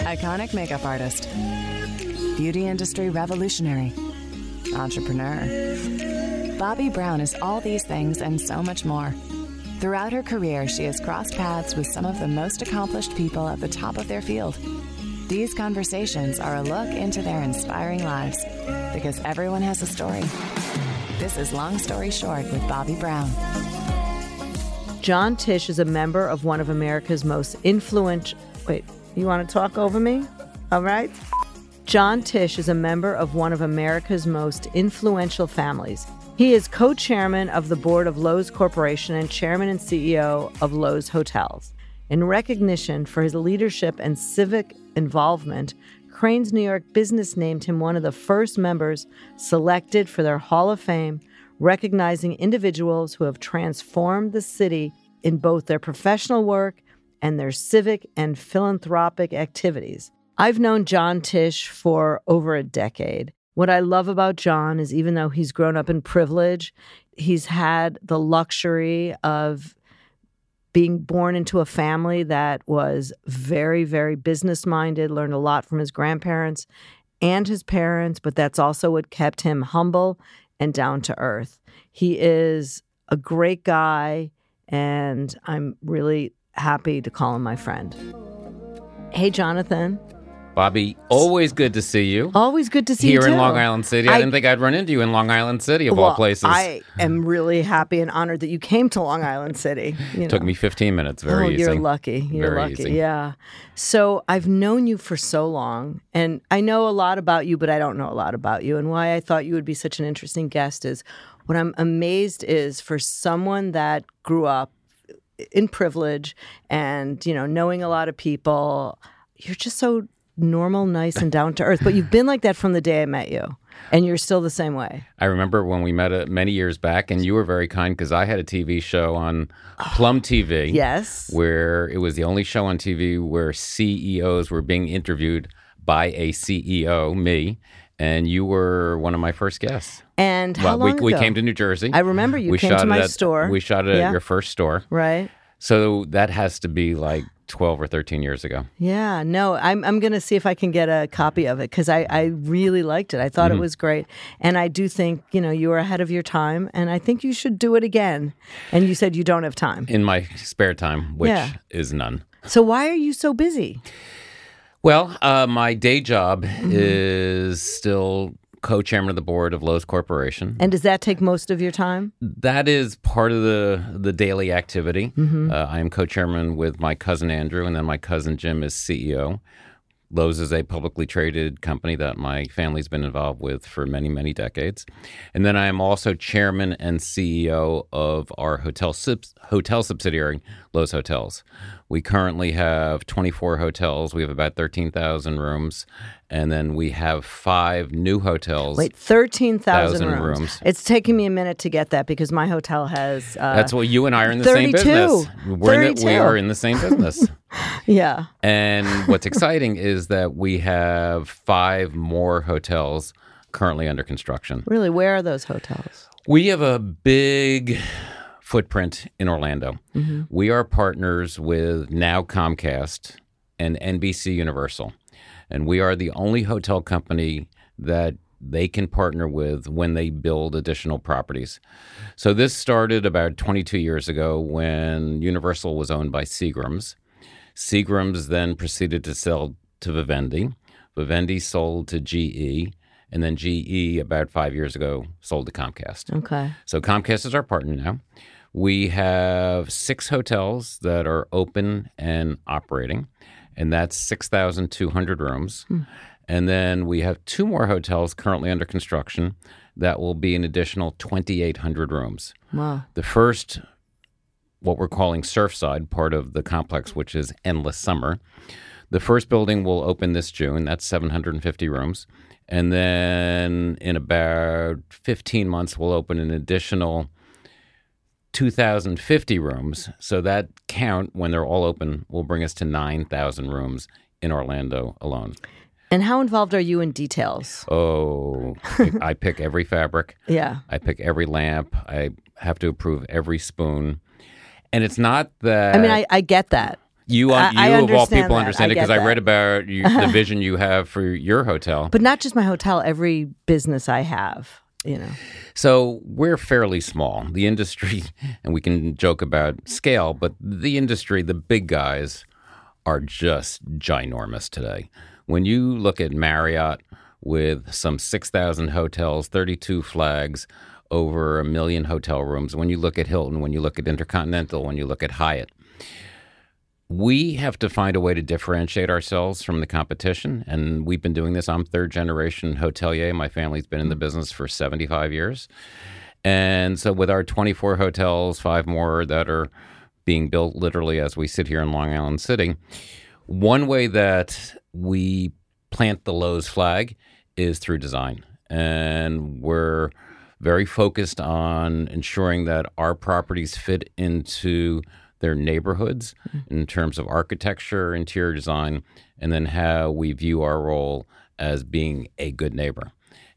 Iconic makeup artist. Beauty industry revolutionary. Entrepreneur. Bobbi Brown is all these things and so much more. Throughout her career, she has crossed paths with some of the most accomplished people at the top of their field. These conversations are a look into their inspiring lives because everyone has a story. This is Long Story Short with Bobbi Brown. Jon Tisch is a member of one of America's most influential. Wait, you want to talk over me? All right. Jon Tisch is a member of one of America's most influential families. He is co chairman of the board of Loews Corporation and chairman and CEO of Loews Hotels. In recognition for his leadership and civic involvement, Crain's New York business named him one of the first members selected for their Hall of Fame, recognizing individuals who have transformed the city in both their professional work and their civic and philanthropic activities. I've known Jon Tisch for over a decade. What I love about Jon is even though he's grown up in privilege, he's had the luxury of being born into a family that was very, very business minded, learned a lot from his grandparents and his parents, but that's also what kept him humble and down to earth. He is a great guy, and I'm really happy to call him my friend. Hey, Jonathan. Bobbi, always good to see you. Always good to see Here you here in. Long Island City. I, I- didn't think I'd run into you in Long Island City, of Well, all places. I am really happy and honored that you came to Long Island City. You Took me 15 minutes. Very oh, easy. you're lucky. You're Very lucky. easy. Yeah. So I've known you for so long, and I know a lot about you, but I don't know a lot about you. And why I thought you would be such an interesting guest is what I'm amazed is for someone that grew up in privilege and you know knowing a lot of people, you're just so normal, nice, and down to earth. But you've been like that from the day I met you, and you're still the same way. I remember when we met uh, many years back, and you were very kind because I had a TV show on Plum TV. Yes. Where it was the only show on TV where CEOs were being interviewed by a CEO, me, and you were one of my first guests. And how well, we, long we came to New Jersey. I remember you we came shot to my at- store. We shot it Yeah. at your first store. right. So that has to be like 12 or 13 years ago. Yeah, no, I'm I'm gonna see if I can get a copy of it because I I really liked it. I thought Mm-hmm. it was great, and I do think you know you were ahead of your time, and I think you should do it again. And you said you don't have time, In my spare time, which Yeah. is none. so why are you so busy? Well, uh, my day job Mm-hmm. is still co-chairman of the board of Loews Corporation. And does that take most of your time? that is part of the the daily activity. Mm-hmm. Uh, I am co-chairman with my cousin Andrew, and then my cousin Jim is CEO. Loews is a publicly traded company that my family's been involved with for many, many decades. And then I am also chairman and CEO of our hotel hotel subsidiary, Loews Hotels. We currently have 24 hotels. We have about 13,000 rooms. And then we have five new hotels. Wait, thirteen thousand Thousand rooms. rooms. It's taking me a minute to get that because my hotel has. Uh, That's what you and I are in the same business. We're in the, we are in the same business. yeah. and what's exciting is that we have five more hotels currently under construction. Really, where are those hotels? We have a big footprint in Orlando. Mm-hmm. We are partners with now Comcast and NBC Universal. And we are the only hotel company that they can partner with when they build additional properties. So this started about 22 years ago when Universal was owned by Seagrams. Seagrams then proceeded to sell to Vivendi. Vivendi sold to GE. And then GE, about five years ago, sold to Comcast. Okay. So Comcast is our partner now. We have six hotels that are open and operating, and that's 6,200 rooms. Hmm. And then we have two more hotels currently under construction that will be an additional 2,800 rooms. Wow. The first, what we're calling Surfside, part of the complex, which is Endless Summer. The first building will open this June. That's 750 rooms. And then in about 15 months, we'll open an additional 2,050 rooms. So that count, when they're all open, will bring us to 9,000 rooms in Orlando alone. And how involved are you in details? Oh, I, pick every fabric. Yeah. I pick every lamp. I have to approve every spoon. And it's not that. I mean, I, I get that. You, I- you I of all people that. understand it because I read about you, the vision you have for your hotel. But not just my hotel, every business I have, you know. So we're fairly small. The industry, and we can joke about scale, but the industry, the big guys, are just ginormous today. When you look at Marriott with some 6,000 hotels, 32 flags, over a million hotel rooms, when you look at Hilton, when you look at Intercontinental, when you look at Hyatt, we have to find a way to differentiate ourselves from the competition. And we've been doing this. I'm third generation hotelier. My family's been in the mm. business for 75 years. And so, with our 24 hotels, five more that are being built literally as we sit here in Long Island City, one way that we plant the Loews flag is through design. And we're very focused on ensuring that our properties fit into their neighborhoods mm-hmm. in terms of architecture, interior design, and then how we view our role as being a good neighbor.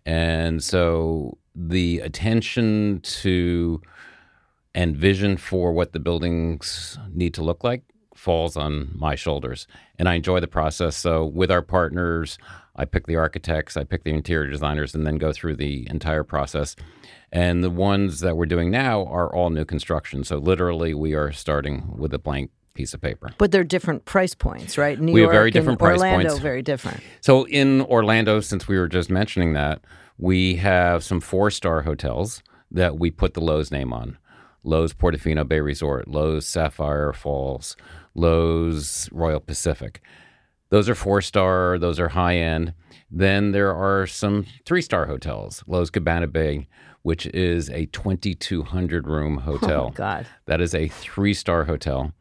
And so the attention to and vision for what the buildings need to look like falls on my shoulders. And I enjoy the process. So with our partners, I pick the architects, I pick the interior designers, and then go through the entire process. And the ones that we're doing now are all new construction. So literally, we are starting with a blank piece of paper. But they're different price points, right? New We have York very and different price Orlando, points. very different. So in Orlando, since we were just mentioning that, we have some four star hotels that we put the Loews name on. Loews Portofino Bay Resort, Loews Sapphire Falls, Loews Royal Pacific. Those are four star, those are high end. Then there are some three star hotels, Loews Cabana Bay, which is a 2,200 room hotel. Oh, God. That is a three star hotel.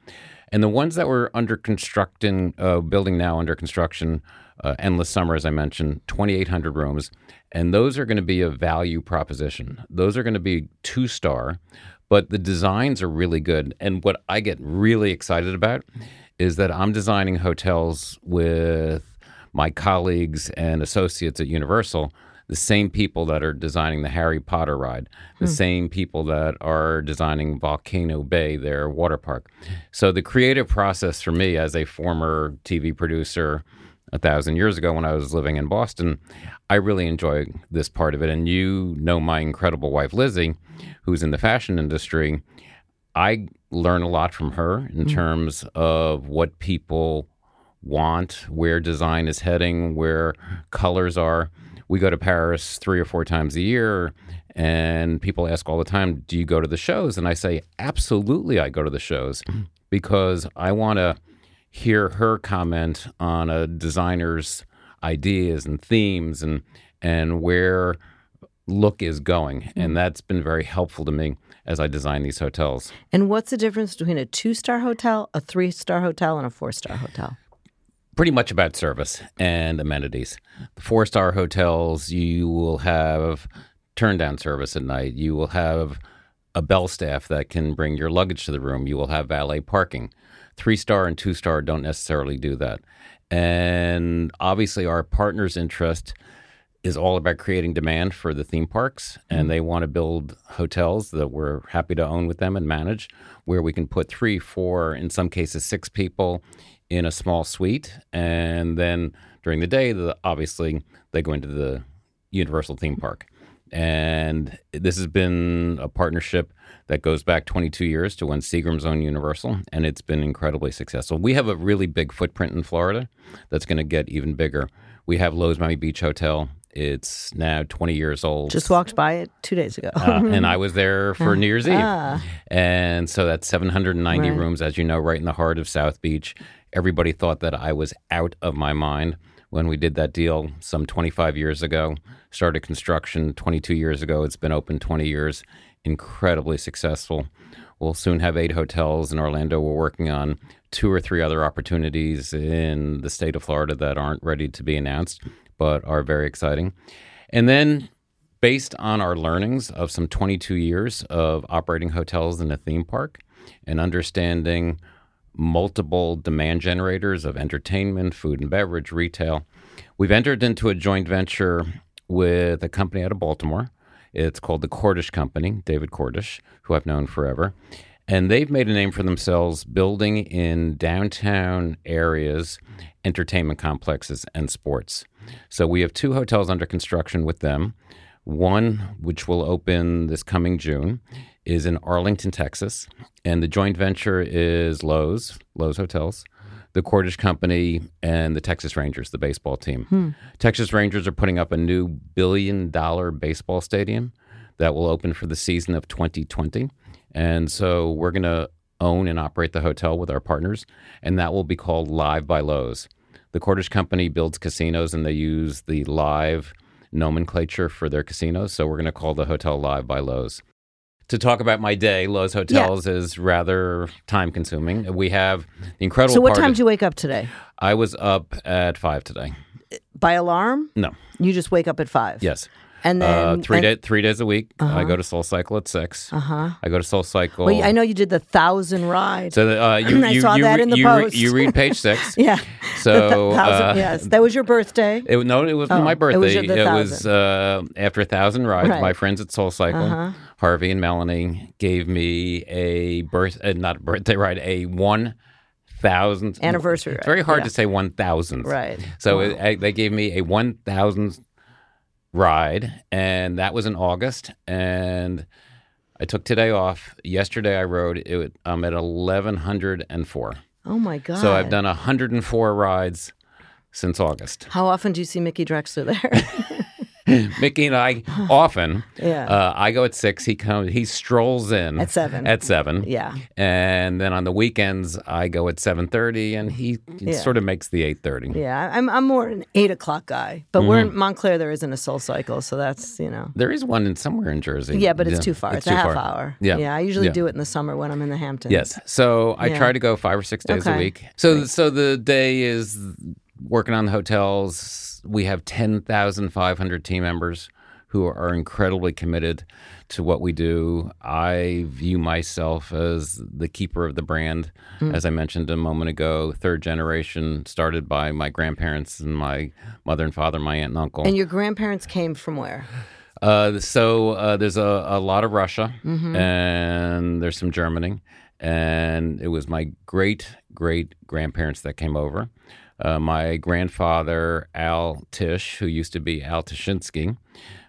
And the ones that were under constructing, uh, building now under construction, uh, Endless Summer, as I mentioned, 2,800 rooms. And those are going to be a value proposition. Those are going to be two star, but the designs are really good. And what I get really excited about is that I'm designing hotels with my colleagues and associates at Universal, the same people that are designing the Harry Potter ride, the hmm. same people that are designing Volcano Bay, their water park. So the creative process for me as a former TV producer a thousand years ago when I was living in Boston, I really enjoy this part of it. And you know my incredible wife Lizzie, who's in the fashion industry. I learn a lot from her in mm. terms of what people want, where design is heading, where colors are. We go to Paris three or four times a year, and people ask all the time, Do you go to the shows? And I say, Absolutely, I go to the shows mm. because I want to hear her comment on a designer's ideas and themes and, and where look is going. And mm-hmm. that's been very helpful to me as I design these hotels. And what's the difference between a two star hotel, a three star hotel, and a four star hotel? pretty much about service and amenities. The four star hotels, you will have turn down service at night. You will have a bell staff that can bring your luggage to the room. You will have valet parking. Three star and two star don't necessarily do that. And obviously, our partners' interest is all about creating demand for the theme parks, and mm-hmm. they want to build hotels that we're happy to own with them and manage, where we can put three, four, in some cases, six people in a small suite, and then during the day, the, obviously, they go into the Universal theme park. And this has been a partnership that goes back 22 years to when Seagram's owned Universal, and it's been incredibly successful. We have a really big footprint in Florida that's going to get even bigger. We have Loews Miami Beach Hotel. It's now 20 years old. Just walked by it two days ago. Uh, and I was there for New Year's Eve. Ah. And so that's 790 Right. rooms, as you know, right in the heart of South Beach. Everybody thought that I was out of my mind when we did that deal some 25 years ago. Started construction 22 years ago. It's been open 20 years. Incredibly successful. We'll soon have eight hotels in Orlando. We're working on two or three other opportunities in the state of Florida that aren't ready to be announced, but are very exciting. And then based on our learnings of some 22 years of operating hotels in a theme park and understanding multiple demand generators of entertainment, food and beverage, retail, we've entered into a joint venture with a company out of Baltimore. It's called the Cordish Company, David Cordish, who I've known forever. And they've made a name for themselves building in downtown areas, entertainment complexes, and sports. So we have two hotels under construction with them. One, which will open this coming June, is in Arlington, Texas. And the joint venture is Loews, Loews Hotels, the Cordish Company, and the Texas Rangers, the baseball team. Hmm. Texas Rangers are putting up a new billion dollar baseball stadium that will open for the season of 2020. And so we're going to own and operate the hotel with our partners, and that will be called Live by Loews. The Cordish Company builds casinos and they use the live nomenclature for their casinos. So we're going to call the hotel Live by Loews. To talk about my day, Loews Hotels is rather time consuming. We have the incredible So what time did you wake up today? I was up at five today. By alarm? No, You just wake up at five. yes. And then Uh, three, and, day, three days a week. I go to Soul Cycle at 6 Uh-huh. I go to Soul Cycle. Well, I know you did the thousand ride. So uh, you, I you, saw you, that re- in the you, re- post. you read page six. yeah. So The thousand, uh, yes, that was your birthday. It, no, it wasn't Oh, my it birthday. was your- the was uh, after a thousand rides. Right. Uh-huh. My friends at Soul Cycle, Harvey and Melanie, gave me a birth, uh, not a birthday ride, a one thousandth Anniversary It's very hard yeah. to say one thousand. Right. So Wow. it, I, they gave me a one thousand ride, and that was in August, and. I took today off. Yesterday I rode. It, I'm at 1104. Oh my god. So I've done 104 rides since August. How often do you see Mickey Drexler there? Mickey and I often. Yeah. Uh, I go at six. He comes. He strolls in At seven. At seven. yeah. And then on the weekends, I go at seven thirty, and he Yeah. sort of makes the eight thirty. Yeah. I'm I'm more an eight o'clock guy. But we're Mm-hmm. in Montclair there isn't a soul cycle, so that's you know. There is one in somewhere in Jersey. Yeah, but it's too far. It's, a too half far. hour. Yeah. Yeah. I usually Yeah. do it in the summer when I'm in the Hamptons. Yes. So I Yeah. try to go five or six days a week. So so the day is working on the hotels. We have ten thousand five hundred team members who are incredibly committed to what we do. I view myself as the keeper of the brand. Mm. As I mentioned a moment ago, third generation started by my grandparents and my mother and father, my aunt and uncle. And your grandparents came from where? Uh, so uh, there's a, a lot of Russia Mm-hmm. and there's some Germany. And it was my great great grandparents that came over. Uh, my grandfather, Al Tisch, who used to be Al Tishinsky,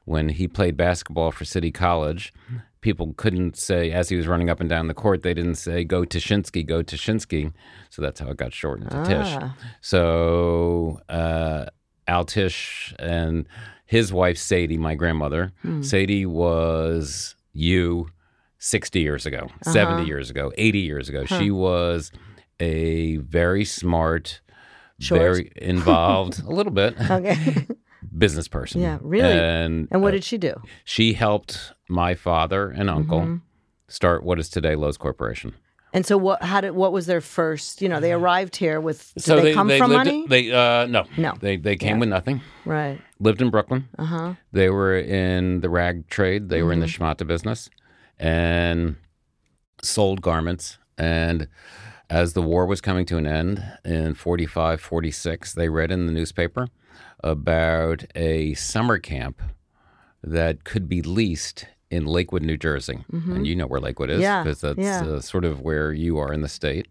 when he played basketball for City College, people couldn't say, as he was running up and down the court, they didn't say, go Tishinsky, go Tishinsky. So that's how it got shortened to Tisch. Ah. So uh, Al Tisch and his wife, Sadie, my grandmother, Sadie was you 60 years ago, 70 years ago, 80 years ago. She was a very smart, Short? very involved, a little bit, Okay. business person. Yeah, really? And, and what uh, did she do? she helped my father and uncle Mm-hmm. start what is today Loews Corporation. And so what how did what was their first, you know, they arrived here with did they, come from lived, money? They uh, no, No. They they came Yeah. with nothing. right. Lived in Brooklyn. Uh-huh. They were in the rag trade. They were in the Mm-hmm. schmata business and sold garments. And as the war was coming to an end in 45, 46, they read in the newspaper about a summer camp that could be leased in Lakewood, New Jersey. And you know where Lakewood is Mm-hmm. Yeah, because that's yeah. uh, sort of where you are in the state.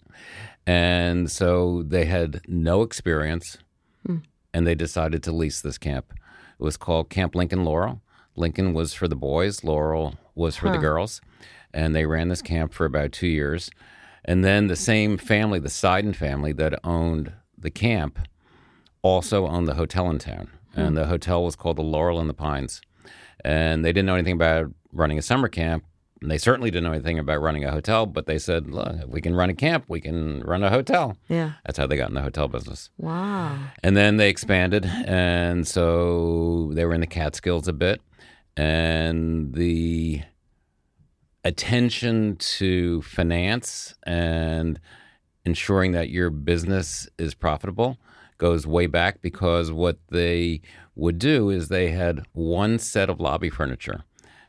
And so they had no experience Hmm. and they decided to lease this camp. It was called Camp Lincoln Laurel. Lincoln was for the boys, Laurel was for the girls. And they ran this camp for about two years. And then the same family, the Seiden family that owned the camp, also owned the hotel in town. And hmm. the hotel was called the Laurel and the Pines. And they didn't know anything about running a summer camp. And they certainly didn't know anything about running a hotel, but they said, Look, if we can run a camp, we can run a hotel. Yeah. That's how they got in the hotel business. Wow. And then they expanded, and so they were in the Catskills a bit, and the attention to finance and ensuring that your business is profitable goes way back because what they would do is they had one set of lobby furniture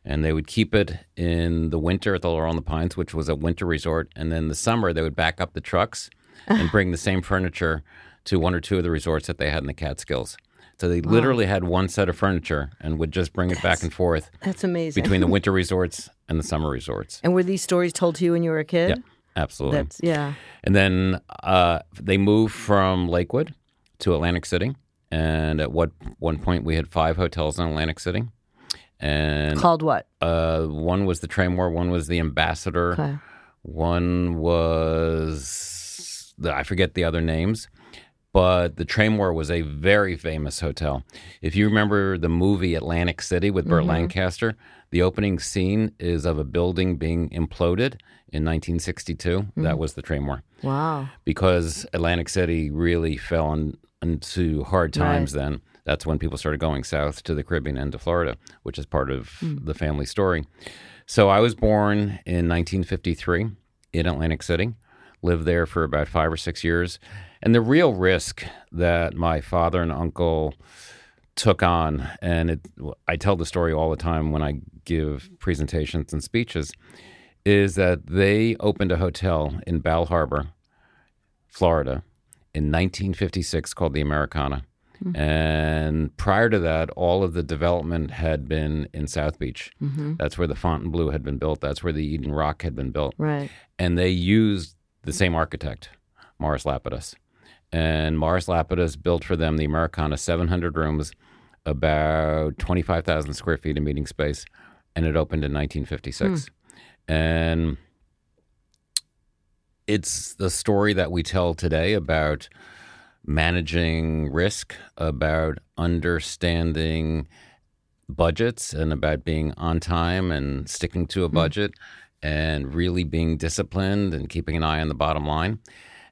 and they would keep it in the winter at the Laurel on the Pines, which was a winter resort, and then the summer they would back up the trucks and bring the same furniture to one or two of the resorts that they had in the Catskills. So they literally had one set of furniture and would just bring it back and forth That's amazing. between the winter resorts and the summer resorts. and were these stories told to you when you were a kid? Yeah, absolutely. That's yeah. And then uh, they moved from Lakewood to Atlantic City. And at what one point we had five hotels in Atlantic City. And Called what? uh, one was the Traymore, one was the Ambassador, Okay. one was the, I forget the other names, but the Traymore was a very famous hotel. If you remember the movie Atlantic City with Burt mm-hmm. Lancaster, the opening scene is of a building being imploded in 1962. That mm. was the Traymore Wow. because Atlantic City really fell on, into hard times then. That's when people started going south to the Caribbean and to Florida, which is part of hmm. the family story. So I was born in 1953 in Atlantic City, lived there for about five or six years. And the real risk that my father and uncle took on, and it, I tell the story all the time when I give presentations and speeches, is that they opened a hotel in Bal Harbour, Florida, in 1956 called the Americana. Mm-hmm. And prior to that, all of the development had been in South Beach. Mm-hmm. That's where the Fontainebleau had been built. That's where the Eden Rock had been built. Right. And they used the same architect, Morris Lapidus. And Morris Lapidus built for them the Americana 700 rooms, about 25,000 square feet of meeting space, and it opened in 1956. Hmm. And it's the story that we tell today about managing risk, about understanding budgets, and about being on time and sticking to a hmm. budget, and really being disciplined and keeping an eye on the bottom line.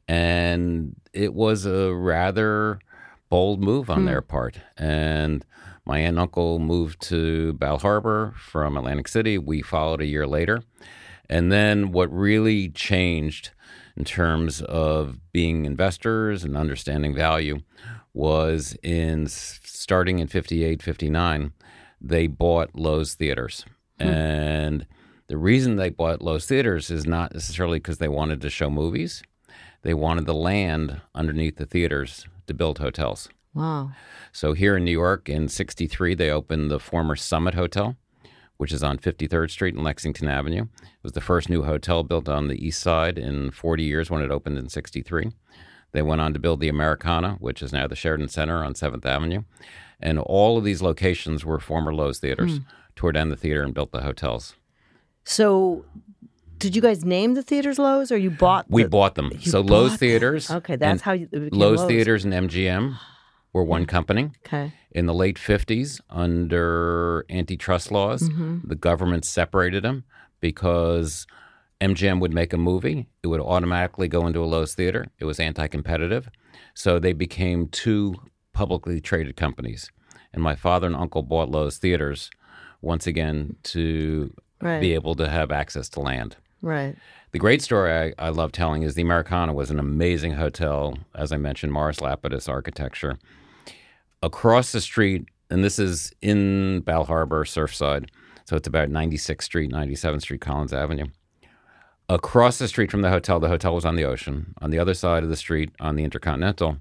And it was a rather bold move on hmm. their part. And my aunt and uncle moved to Bal Harbour from Atlantic City. We followed a year later. And then what really changed in terms of being investors and understanding value was in starting in 58, 59, they bought Loews Theaters. Hmm. And the reason they bought Loews Theaters is not necessarily because they wanted to show movies. They wanted the land underneath the theaters to build hotels. Wow. So here in New York in 63, they opened the former Summit Hotel, which is on 53rd Street and Lexington Avenue. It was the first new hotel built on the east side in 40 years when it opened in 63. They went on to build the Americana, which is now the Sheraton Center on 7th Avenue. And all of these locations were former Loews theaters. Hmm. Tore down the theater and built the hotels. So, did you guys name the theaters Loews, or you bought? We bought them. So Loews bought them. Theaters. Okay, that's how you, Loews, Loews Theaters and MGM were one company. Okay. in the late 50s under antitrust laws mm-hmm. the government separated them because mgm would make a movie it would automatically go into a Loews theater it was anti-competitive so they became two publicly traded companies and my father and uncle bought Loews theaters once again to Right. be able to have access to land Right. the great story I, I love telling is the Americana was an amazing hotel, as I mentioned, Morris Lapidus architecture. Across the street, and this is in Bal Harbour, Surfside, so it's about 96th Street, 97th Street, Collins Avenue. Across the street from the hotel, the hotel was on the ocean. On the other side of the street, on the Intercontinental,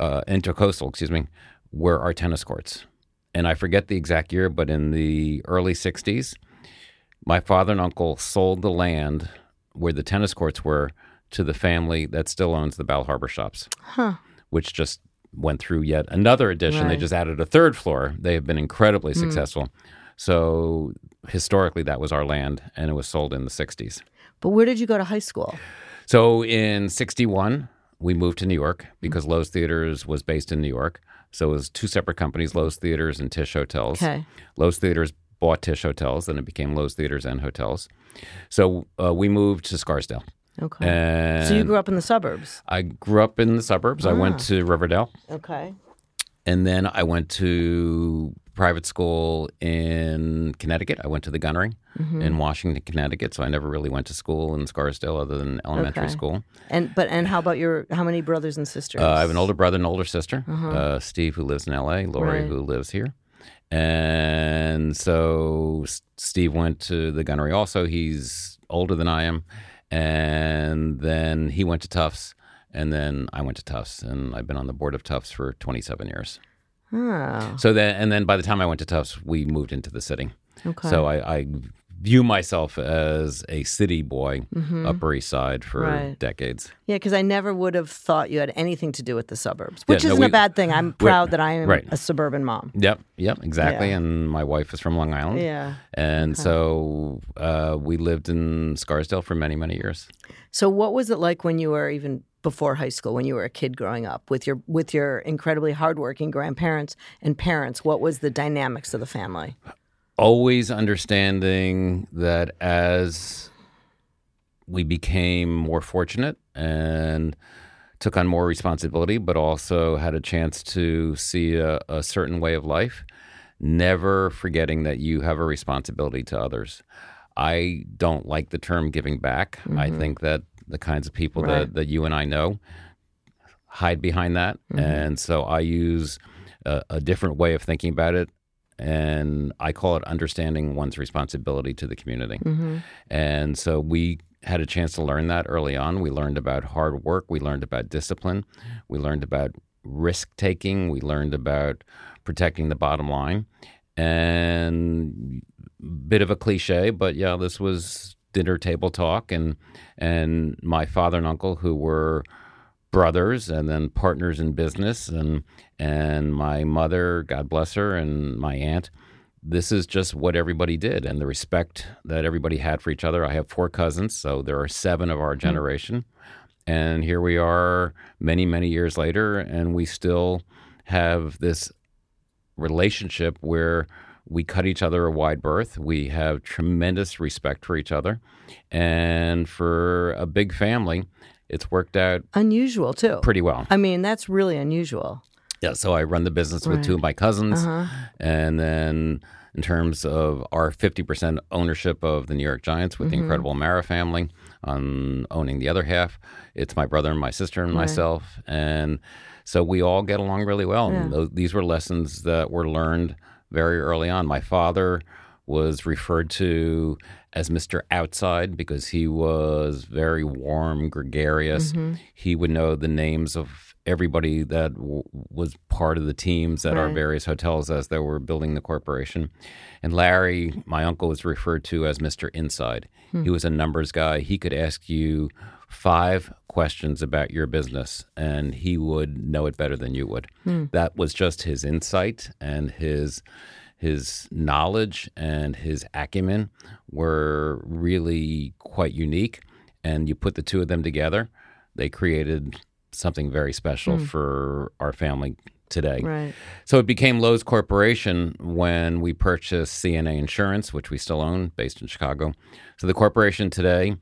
uh, Intercoastal, excuse me, were our tennis courts. And I forget the exact year, but in the early 60s, my father and uncle sold the land where the tennis courts were to the family that still owns the Bal Harbour shops, which just went through yet another addition. They just added a third floor. They have been incredibly hmm. successful. So historically, that was our land, and it was sold in the 60s. But where did you go to high school? So in 61, we moved to New York because Loews Theaters was based in New York. So it was two separate companies, Loews Theaters and Tisch Hotels. Okay. Loews Theaters bought Tisch Hotels, then it became Loews Theaters and Hotels. So uh, we moved to Scarsdale. Okay. And so you grew up in the suburbs. I grew up in the suburbs. I went to Riverdale, Okay. and then I went to private school in Connecticut. I went to the Gunnery in Washington, Connecticut. So I never really went to school in Scarsdale other than elementary Okay. school. And but and how about your how many brothers and sisters? Uh, I have an older brother and older sister, uh, Steve, who lives in LA, Lori, Right. who lives here. And so Steve went to the gunnery also. He's older than I am. And then he went to Tufts. And then I went to Tufts. And I've been on the board of Tufts for 27 years. Oh, So then, and then by the time I went to Tufts, we moved into the city. okay. So I, I view myself as a city boy, Upper East Side for Mm-hmm. Right. decades. yeah, because I never would have thought you had anything to do with the suburbs, which no, isn't we- a bad thing. I'm proud that I am right. a suburban mom. Yep, yep, exactly. Yeah. And my wife is from Long Island. Yeah. And so uh, we lived in Scarsdale for many, many years. So, what was it like when you were even before high school, when you were a kid growing up with your with your incredibly hardworking grandparents and parents? What was the dynamics of the family? Always understanding that as we became more fortunate and took on more responsibility, but also had a chance to see a, a certain way of life, never forgetting that you have a responsibility to others. I don't like the term giving back. I mm-hmm. think that the kinds of people Right. that, that you and I know hide behind that. Mm-hmm. And so I use a, a different way of thinking about it. And I call it understanding one's responsibility to the community. Mm-hmm. And so we had a chance to learn that early on. We learned about hard work. We learned about discipline. We learned about risk taking. We learned about protecting the bottom line. And bit of a cliche, but yeah, this was dinner table talk. And and my father and uncle, who were brothers and then partners in business, and and my mother, God bless her, and my aunt this is just what everybody did and the respect that everybody had for each other. I have four cousins, so there are seven of our hmm. generation. And here we are many, many years later, and we still have this relationship where we cut each other a wide berth. We have tremendous respect for each other. And for a big family, it's worked out Unusual too. pretty well. I mean, that's really unusual. Yeah, so I run the business with two of my cousins, uh-huh. and then in terms of our fifty percent ownership of the New York Giants with the mm-hmm. incredible Mara family, on owning the other half, it's my brother and my sister and myself, and so we all get along really well. And those, these were lessons that were learned very early on. My father was referred to as Mr. Outside because he was very warm, gregarious. Mm-hmm. He would know the names of everybody that w- was part of the teams at our various hotels as they were building the corporation. And Larry, my uncle, was referred to as Mr. Inside. Hmm. He was a numbers guy. He could ask you five questions about your business and he would know it better than you would. Hmm. That was just his insight and his his knowledge and his acumen were really quite unique. And you put the two of them together, they created something very special hmm. for our family today. Right. So it became Loews Corporation when we purchased CNA Insurance, which we still own, based in Chicago. So the corporation today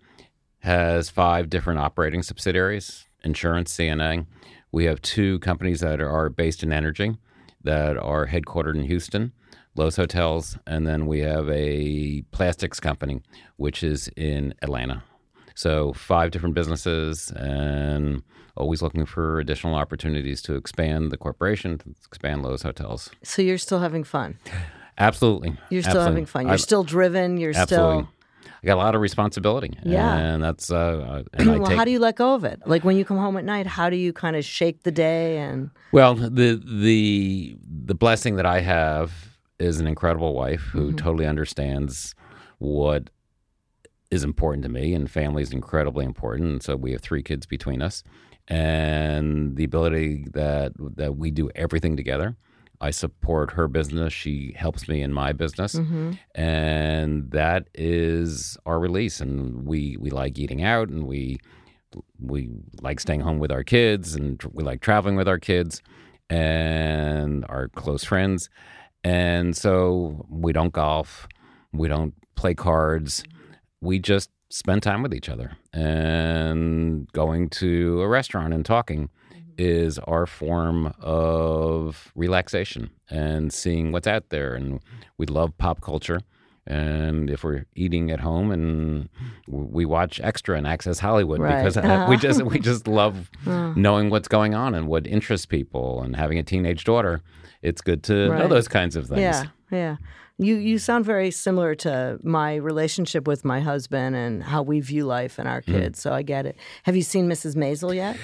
has five different operating subsidiaries insurance, CNA. We have two companies that are based in energy that are headquartered in Houston, Loews Hotels, and then we have a plastics company, which is in Atlanta. So five different businesses and always looking for additional opportunities to expand the corporation, to expand Lowe's Hotels. So you're still having fun. Absolutely. You're still Absolutely. having fun. You're I- still driven. You're absolutely. still. I got a lot of responsibility. Yeah. And that's, uh, and well, take, how do you let go of it? Like when you come home at night, how do you kind of shake the day and Well, the the the blessing that I have is an incredible wife who Mm-hmm. totally understands what is important to me, and family is incredibly important. And so we have three kids between us, and the ability that that we do everything together. I support her business. She helps me in my business, Mm-hmm. and that is our release. And we we like eating out, and we we like staying home with our kids and we like traveling with our kids and our close friends and so we don't golf we don't play cards. We just spend time with each other. And going to a restaurant and talking mm-hmm. is our form of relaxation and seeing what's out there. And we love pop culture and if we're eating at home and we watch extra and access hollywood Right. because uh, we just we just love knowing what's going on and what interests people and having a teenage daughter it's good to know those kinds of things Yeah, yeah. You you sound very similar to my relationship with my husband and how we view life and Mm. our kids. So I get it. Have you seen Mrs. Maisel yet?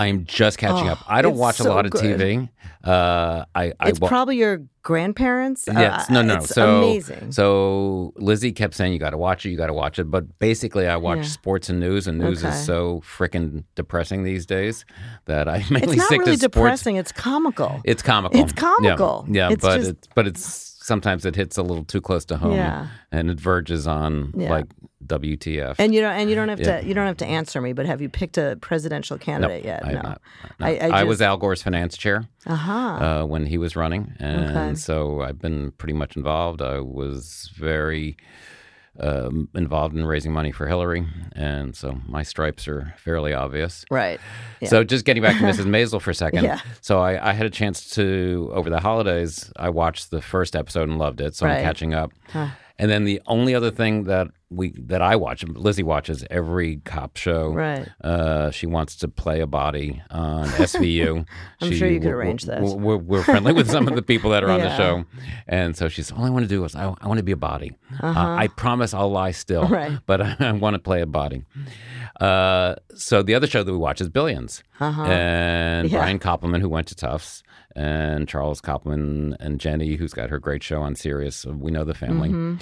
i'm just catching Oh, up i don't watch a lot of good. tv Uh, I, I It's wa- probably your grandparents. Uh, Yes, no, no. It's so amazing. So Lizzie kept saying, "You got to watch it. You got to watch it." But basically, I watch Yeah. sports and news, and news Okay. is so freaking depressing these days that I mainly it's not stick really to sports. depressing. It's comical. It's comical. It's comical. Yeah, yeah It's but just- it's but it's sometimes it hits a little too close to home, Yeah. and it verges on Yeah. like WTF. and you don't. And you don't have Yeah. to. You don't have to answer me. But have you picked a presidential no, candidate yet? I, no. not. No. I- I was Al Gore's finance chair Uh huh. uh, when he was running, and Okay. so I've been pretty much involved. I was very um, involved in raising money for Hillary, and so my stripes are fairly obvious. right. Yeah. So just getting back to Mrs. Maisel for a second. Yeah. So I, I had a chance to over the holidays. I watched the first episode and loved it. So Right. I'm catching up. And then the only other thing that we that I watch, Lizzie watches every cop show. Right. Uh, she wants to play a body on SVU. I'm She- sure you could arrange that. We're, we're, friendly with some of the people that are on the show, and so she's all I want to do is I, I want to be a body. Uh, I promise I'll lie still, Uh-huh. Right. but I, want to play a body. Uh, so the other show that we watch is Billions, and Uh-huh. Yeah. Brian Koppelman, who went to Tufts, and Charles Koppelman and Jenny, who's got her great show on Sirius. We know the family. Mm-hmm.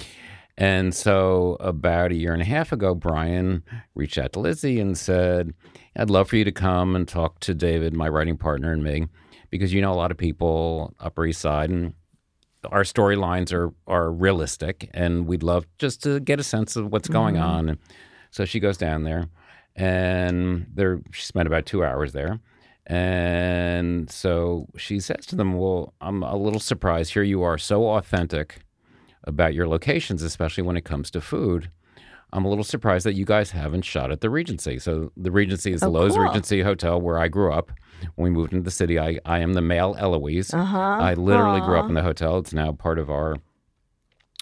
And so, about a year and a half ago, Brian reached out to Lizzie and said, I'd love for you to come and talk to David, my writing partner, and me, because you know a lot of people Upper East Side, and our storylines are, are realistic, and we'd love just to get a sense of what's going mm-hmm. on. And so she goes down there, and there she spent about two hours there. And so she says to them, Well, I'm a little surprised. Here you are, so authentic about your locations, especially when it comes to food. I'm a little surprised that you guys haven't shot at the Regency. So the Regency is the Oh, Loews cool. Regency Hotel where I grew up. When we moved into the city, I, I am the male Eloise. Uh-huh. I literally grew up in the hotel. It's now part of our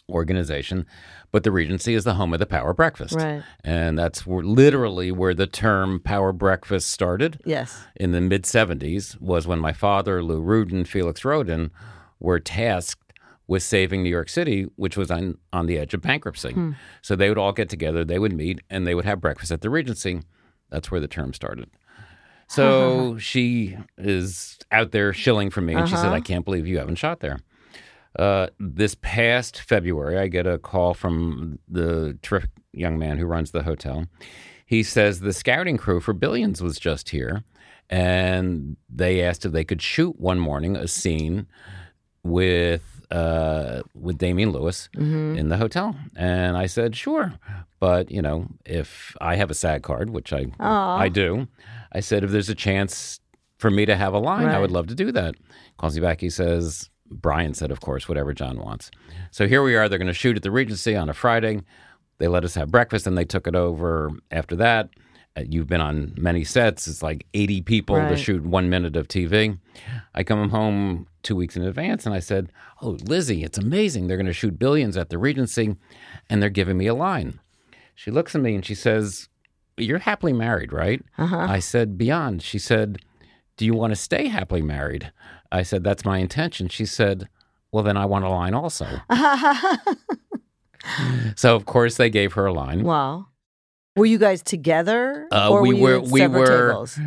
organization. But the Regency is the home of the Power Breakfast. Right. And that's where, literally where the term Power Breakfast started Yes. in the mid 70s was when my father, Lou Rudin, Felix Rohatyn were tasked with saving New York City, which was on, on the edge of bankruptcy. So they would all get together, they would meet, and they would have breakfast at the Regency. That's where the term started. So she is out there shilling for me, and she said, I can't believe you haven't shot there. Uh, this past February, I get a call from the terrific young man who runs the hotel. He says the scouting crew for Billions was just here, and they asked if they could shoot one morning a scene with uh, with Damian Lewis in the hotel, and I said sure, but you know if I have a SAG card, which I I do, I said if there's a chance for me to have a line, I would love to do that. Calls me back, he says. Brian said, of course, whatever Jon wants. So here we are. They're going to shoot at the Regency on a Friday. They let us have breakfast and they took it over after that. Uh, you've been on many sets. It's like 80 people to shoot one minute of TV. I come home two weeks in advance and I said, Oh, Lizzie, it's amazing. They're going to shoot billions at the Regency and they're giving me a line. She looks at me and she says, You're happily married, right? I said, Beyond. She said, Do you want to stay happily married? I said, That's my intention. She said, Well, then I want a line also. so, of course, they gave her a line. Wow. Were you guys together? Uh, or we were, you at we separate were- tables?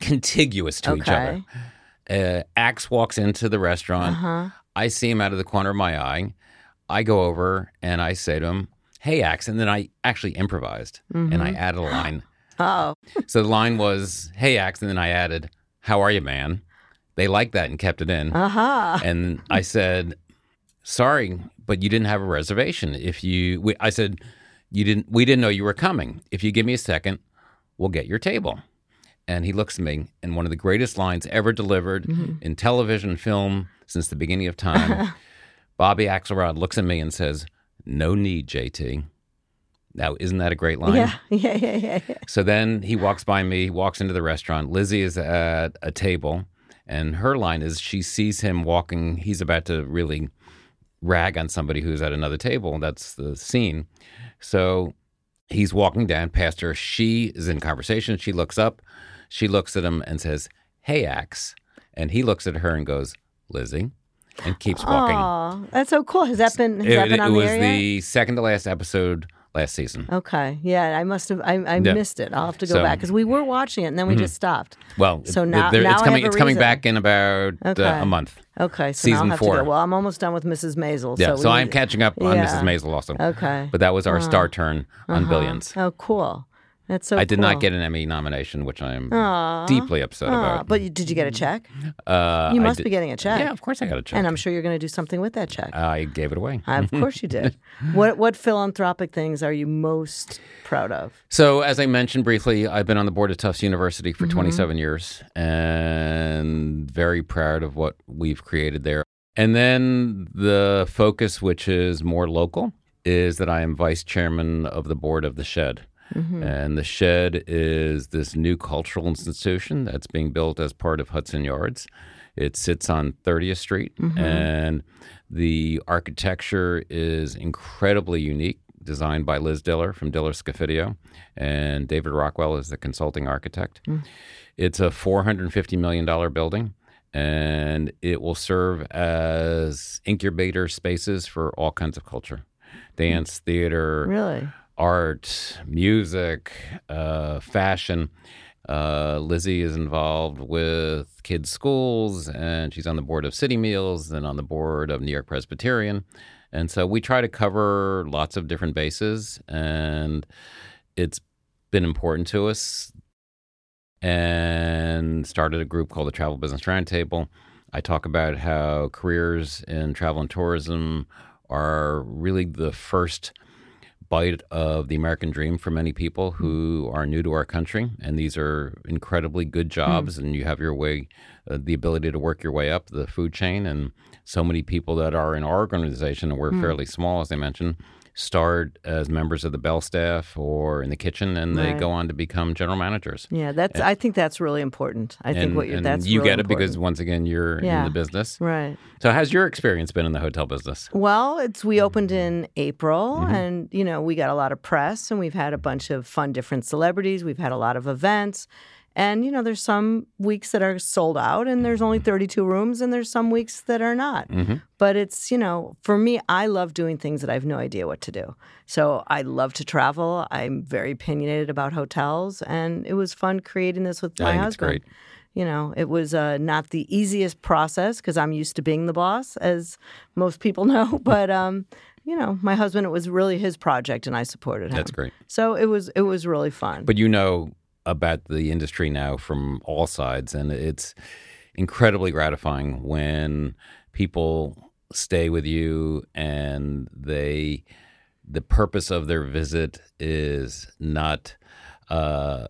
contiguous to each other. Uh, Axe walks into the restaurant. Uh-huh. I see him out of the corner of my eye. I go over and I say to him, Hey, Axe. And then I actually improvised and I added a line. Oh. so the line was, Hey, Axe. And then I added, How are you, man? They liked that and kept it in. Uh-huh. And I said, "Sorry, but you didn't have a reservation. If you, we, I said, you didn't. We didn't know you were coming. If you give me a second, we'll get your table." And he looks at me, and one of the greatest lines ever delivered mm-hmm. in television, film since the beginning of time. Bobby Axelrod looks at me and says, "No need, JT." Now, isn't that a great line? Yeah. Yeah, yeah, yeah, yeah. So then he walks by me, walks into the restaurant. Lizzie is at a table, and her line is she sees him walking. He's about to really rag on somebody who's at another table. That's the scene. So he's walking down past her. She is in conversation. She looks up. She looks at him and says, Hey, Axe. And he looks at her and goes, Lizzie, and keeps walking. Aw, that's so cool. Has that been has It, that been it on was the air yet? the second to last episode last season. Okay. Yeah, I must have. I, I Yeah. missed it. I'll have to go So- mm-hmm. back because we were watching it and then we just stopped. Well, So now- there- now it's coming. It's coming back in about uh, a month. Okay. So now Season I'll have four. to go. Well, I'm almost done with Mrs. Maisel. Yeah, so, so, I'm catching up on Yeah. Mrs. Maisel also. Okay. But that was our star turn on Billions. Oh, cool. That's so. I did cool. not get an Emmy nomination, which I'm deeply upset Aw, about. but you, did you get a check? Uh, You must be getting a check. Yeah, of course I got a check. And I'm sure you're going to do something with that check. I gave it away. of course you did. What what philanthropic things are you most proud of? So, as I mentioned briefly, I've been on the board of Tufts University for Mm-hmm. 27 years and very proud of what we've created there. And then the focus, which is more local, is that I am vice chairman of the board of the Shed. Mm-hmm. And the Shed is this new cultural institution that's being built as part of Hudson Yards. It sits on 30th Street, Mm-hmm. and the architecture is incredibly unique, designed by Liz Diller from Diller Scofidio, and David Rockwell is the consulting architect. It's a $450 million building, and it will serve as incubator spaces for all kinds of culture dance, theater, Really? Art, music, uh, fashion. Uh, Lizzie is involved with kids' schools, and she's on the board of City Meals and on the board of New York Presbyterian. And so we try to cover lots of different bases, and it's been important to us. And started a group called the Travel Business Roundtable. I talk about how careers in travel and tourism are really the first bite of the American dream for many people who are new to our country. And these are incredibly good jobs, and you have your way, uh, the ability to work your way up the food chain. And so many people that are in our organization, and we're fairly small, as I mentioned, start as members of the Bell staff or in the kitchen, and they Right. go on to become general managers. Yeah, that's. I think that's really important. I think what you're. and That's you really get it because once again you're Yeah. in the business. right. So, how's your experience been in the hotel business? Well, it's we opened in April, Mm-hmm. and you know we got a lot of press, and we've had a bunch of fun, different celebrities. We've had a lot of events, and you know there's some weeks that are sold out, and there's Mm-hmm. only 32 rooms, and there's some weeks that are not. But it's you know for me, I love doing things that I have no idea what to do. So I love to travel. I'm very opinionated about hotels, and it was fun creating this with my husband. great. You know, it was uh, not the easiest process because I'm used to being the boss, as most people know. But um, you know, my husband, it was really his project, and I supported him. That's great. So it was it was really fun. But you know about the industry now from all sides, and it's incredibly gratifying when people stay with you and they the purpose of their visit is not uh,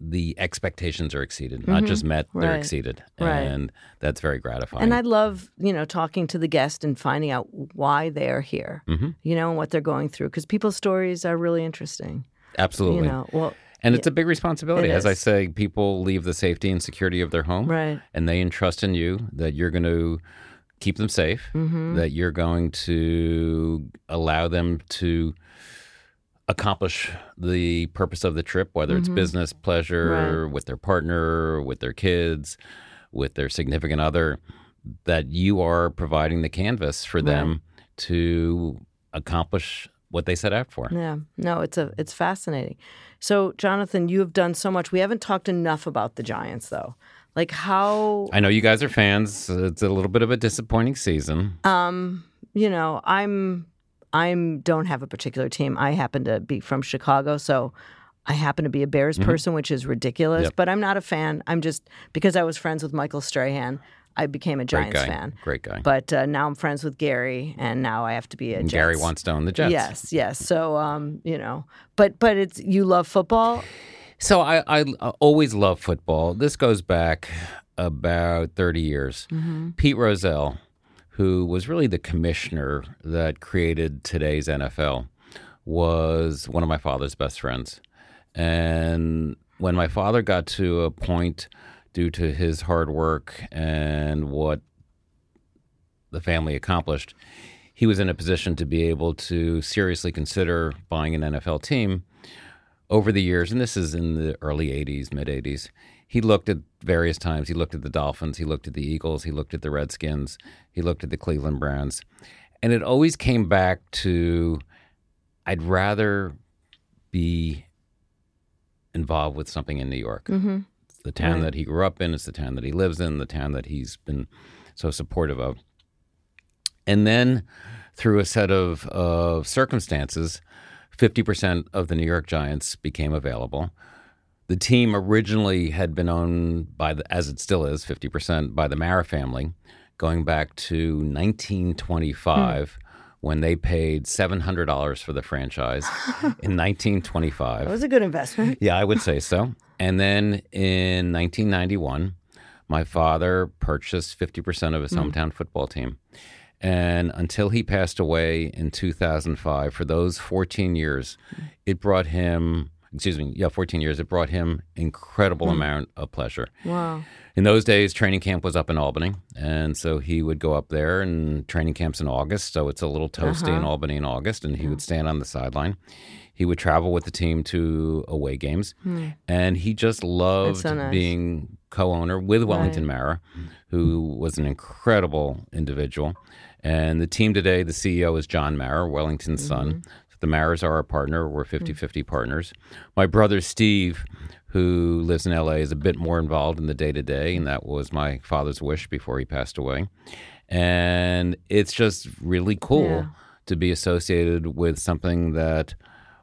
the expectations are exceeded, not just met, they're Mm-hmm. Right. exceeded, Right. and that's very gratifying. and I love, you know, talking to the guest and finding out why they are here, Mm-hmm. you know, and what they're going through. Because people's stories are really interesting. Absolutely. You know, well, And it's a big responsibility. As I say, people leave the safety and security of their home. Right. And they entrust in you that you're going to keep them safe, Mm-hmm. that you're going to allow them to accomplish the purpose of the trip, whether it's business, pleasure, Mm-hmm. Right. with their partner, with their kids, with their significant other, that you are providing the canvas for them to accomplish what they set out for. Yeah, no, it's a it's fascinating. So, Jonathan, you have done so much. We haven't talked enough about the Giants, though. Like how I know you guys are fans. It's a little bit of a disappointing season. you know, I'm I'm don't have a particular team. I happen to be from Chicago, so I happen to be a Bears person, which is ridiculous. Mm-hmm. Yep. But I'm not a fan. I'm just because I was friends with Michael Strahan, I became a Giants guy. fan. Great guy. But uh, now I'm friends with Gary, and now I have to be a And Jets. Gary wants to own the Jets. Yes, yes. So, um, you know, but but it's you love football. So I, I always love football. This goes back about 30 years. Mm-hmm. Pete Rozelle, who was really the commissioner that created today's NFL, was one of my father's best friends. And when my father got to a point due to his hard work and what the family accomplished, he was in a position to be able to seriously consider buying an NFL team over the years, and this is in the early 80s, mid 80s, he looked at various times. He looked at the Dolphins, he looked at the Eagles, he looked at the Redskins, he looked at the Cleveland Browns. And it always came back to I'd rather be involved with something in New York. Mm-hmm. The town Right. that he grew up in, it's the town that he lives in, the town that he's been so supportive of. And then through a set of, of circumstances, 50% of the New York Giants became available. The team originally had been owned by the, as it still is, 50% by the Mara family, going back to 1925 hmm. when they paid $700 for the franchise in 1925. That was a good investment. Yeah, I would say so. And then in 1991, my father purchased 50% of his mm. hometown football team. And until he passed away in 2005, for those 14 years, mm. it brought him, excuse me, yeah, 14 years, it brought him incredible mm. amount of pleasure. Wow. In those days, training camp was up in Albany, and so he would go up there, and training camp's in August, so it's a little toasty in uh-huh. Albany in August, and he would stand on the sideline. He would travel with the team to away games, hmm. and he just loved so nice. being co-owner with Wellington Mara, who was an incredible individual. And the team today, the CEO is John Mara, Wellington's mm-hmm. son. So the Maras are our partner. We're hmm. 50 50 partners. My brother Steve, who lives in LA, is a bit more involved in the day to day, and that was my father's wish before he passed away. And it's just really cool Yeah. to be associated with something that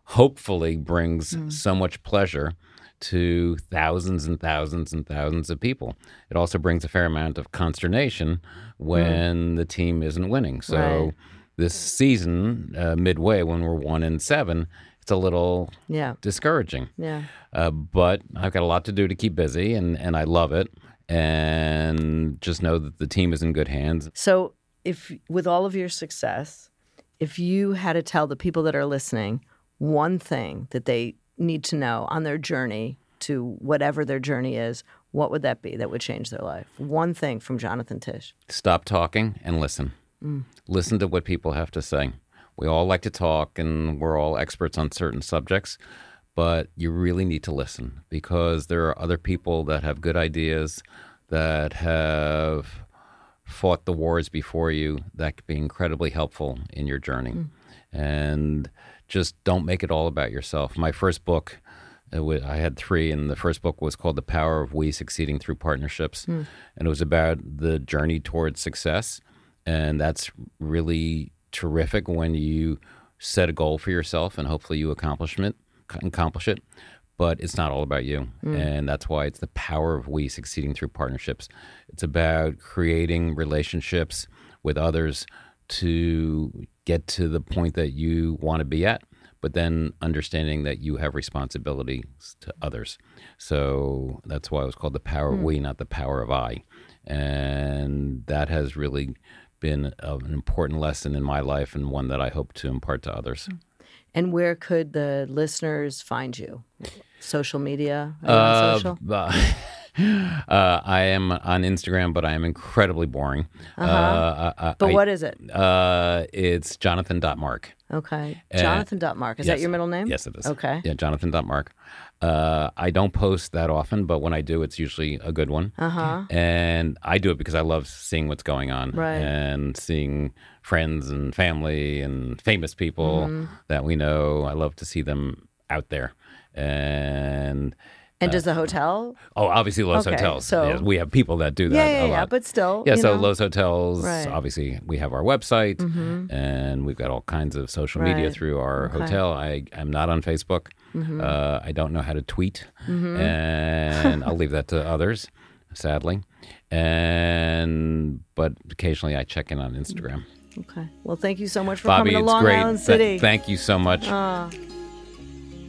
hopefully brings so much pleasure to thousands and thousands and thousands of people. It also brings a fair amount of consternation when the team isn't winning. So Right. this season, uh, midway, when we're one in seven, it's a little Yeah. discouraging. Yeah. Uh, but I've got a lot to do to keep busy, and, and I love it. And just know that the team is in good hands. So, if with all of your success, if you had to tell the people that are listening one thing that they need to know on their journey to whatever their journey is, what would that be that would change their life? One thing from Jonathan Tisch. Stop talking and listen. Mm. Listen to what people have to say. We all like to talk and we're all experts on certain subjects, but you really need to listen because there are other people that have good ideas that have fought the wars before you that could be incredibly helpful in your journey. Mm. And just don't make it all about yourself. My first book, uh, it I had three, and the first book was called The Power of We Succeeding Through Partnerships. Hmm. And it was about the journey towards success. And that's really terrific when you set a goal for yourself and hopefully you accomplish it. Accomplish it but it's not all about you. Hmm. And that's why it's the power of we succeeding through partnerships. It's about creating relationships with others to get to the point that you want to be at, but then understanding that you have responsibilities to others. So that's why it was called the power of we, not the power of I. And that has really been a- an important lesson in my life and one that I hope to impart to others. Hmm. And where could the listeners find you? Social media? On uh, social? Uh, uh, I am on Instagram, but I am incredibly boring. Uh-huh. Uh, But I- what is it? Uh, it's Jonathan.mark. Okay. Uh, Jonathan Mark. Is that your middle name? Yes, it is. Okay. Yeah, Jonathan.mark. Uh, I don't post that often, but when I do, it's usually a good one. Uh huh. And I do it because I love seeing what's going on Right. and seeing friends and family and famous people Mm-hmm. that we know. I love to see them out there. And And does the hotel? Oh, obviously Loews Okay, Hotels. so- Yes, we have people that do that Yeah, yeah, a yeah. But still. yeah, you so know. Loews Hotels, Right. Mm-hmm. obviously we have our website and we've got all kinds of social media through our Okay. Mm-hmm. hotel. I am not on Facebook. Uh, I don't know how to tweet and I'll leave that to others, sadly. And but occasionally I check in on Instagram. Okay. Well, thank you so much for Bobbi, coming to Long great. Island Th- City. thank you so much.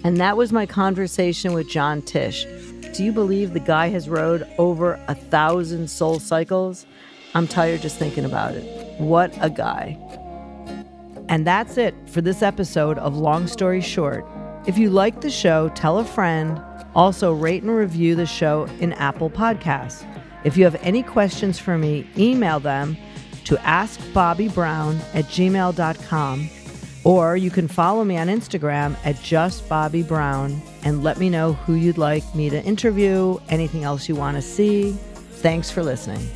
And that was my conversation with Jon Tisch. Do you believe the guy has rode over a thousand SoulCycles? I'm tired just thinking about it. What a guy. And that's it for this episode of Long Story Short. If you like the show, tell a friend. Also, rate and review the show in Apple Podcasts. If you have any questions for me, email them to askbobbybrown at gmail.com. Or you can follow me on Instagram at justbobbibrown and let me know who you'd like me to interview, anything else you want to see. Thanks for listening.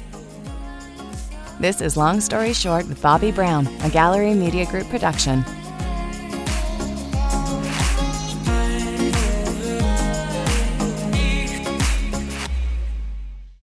This is Long Story Short with Bobbi Brown, a Gallery Media Group production.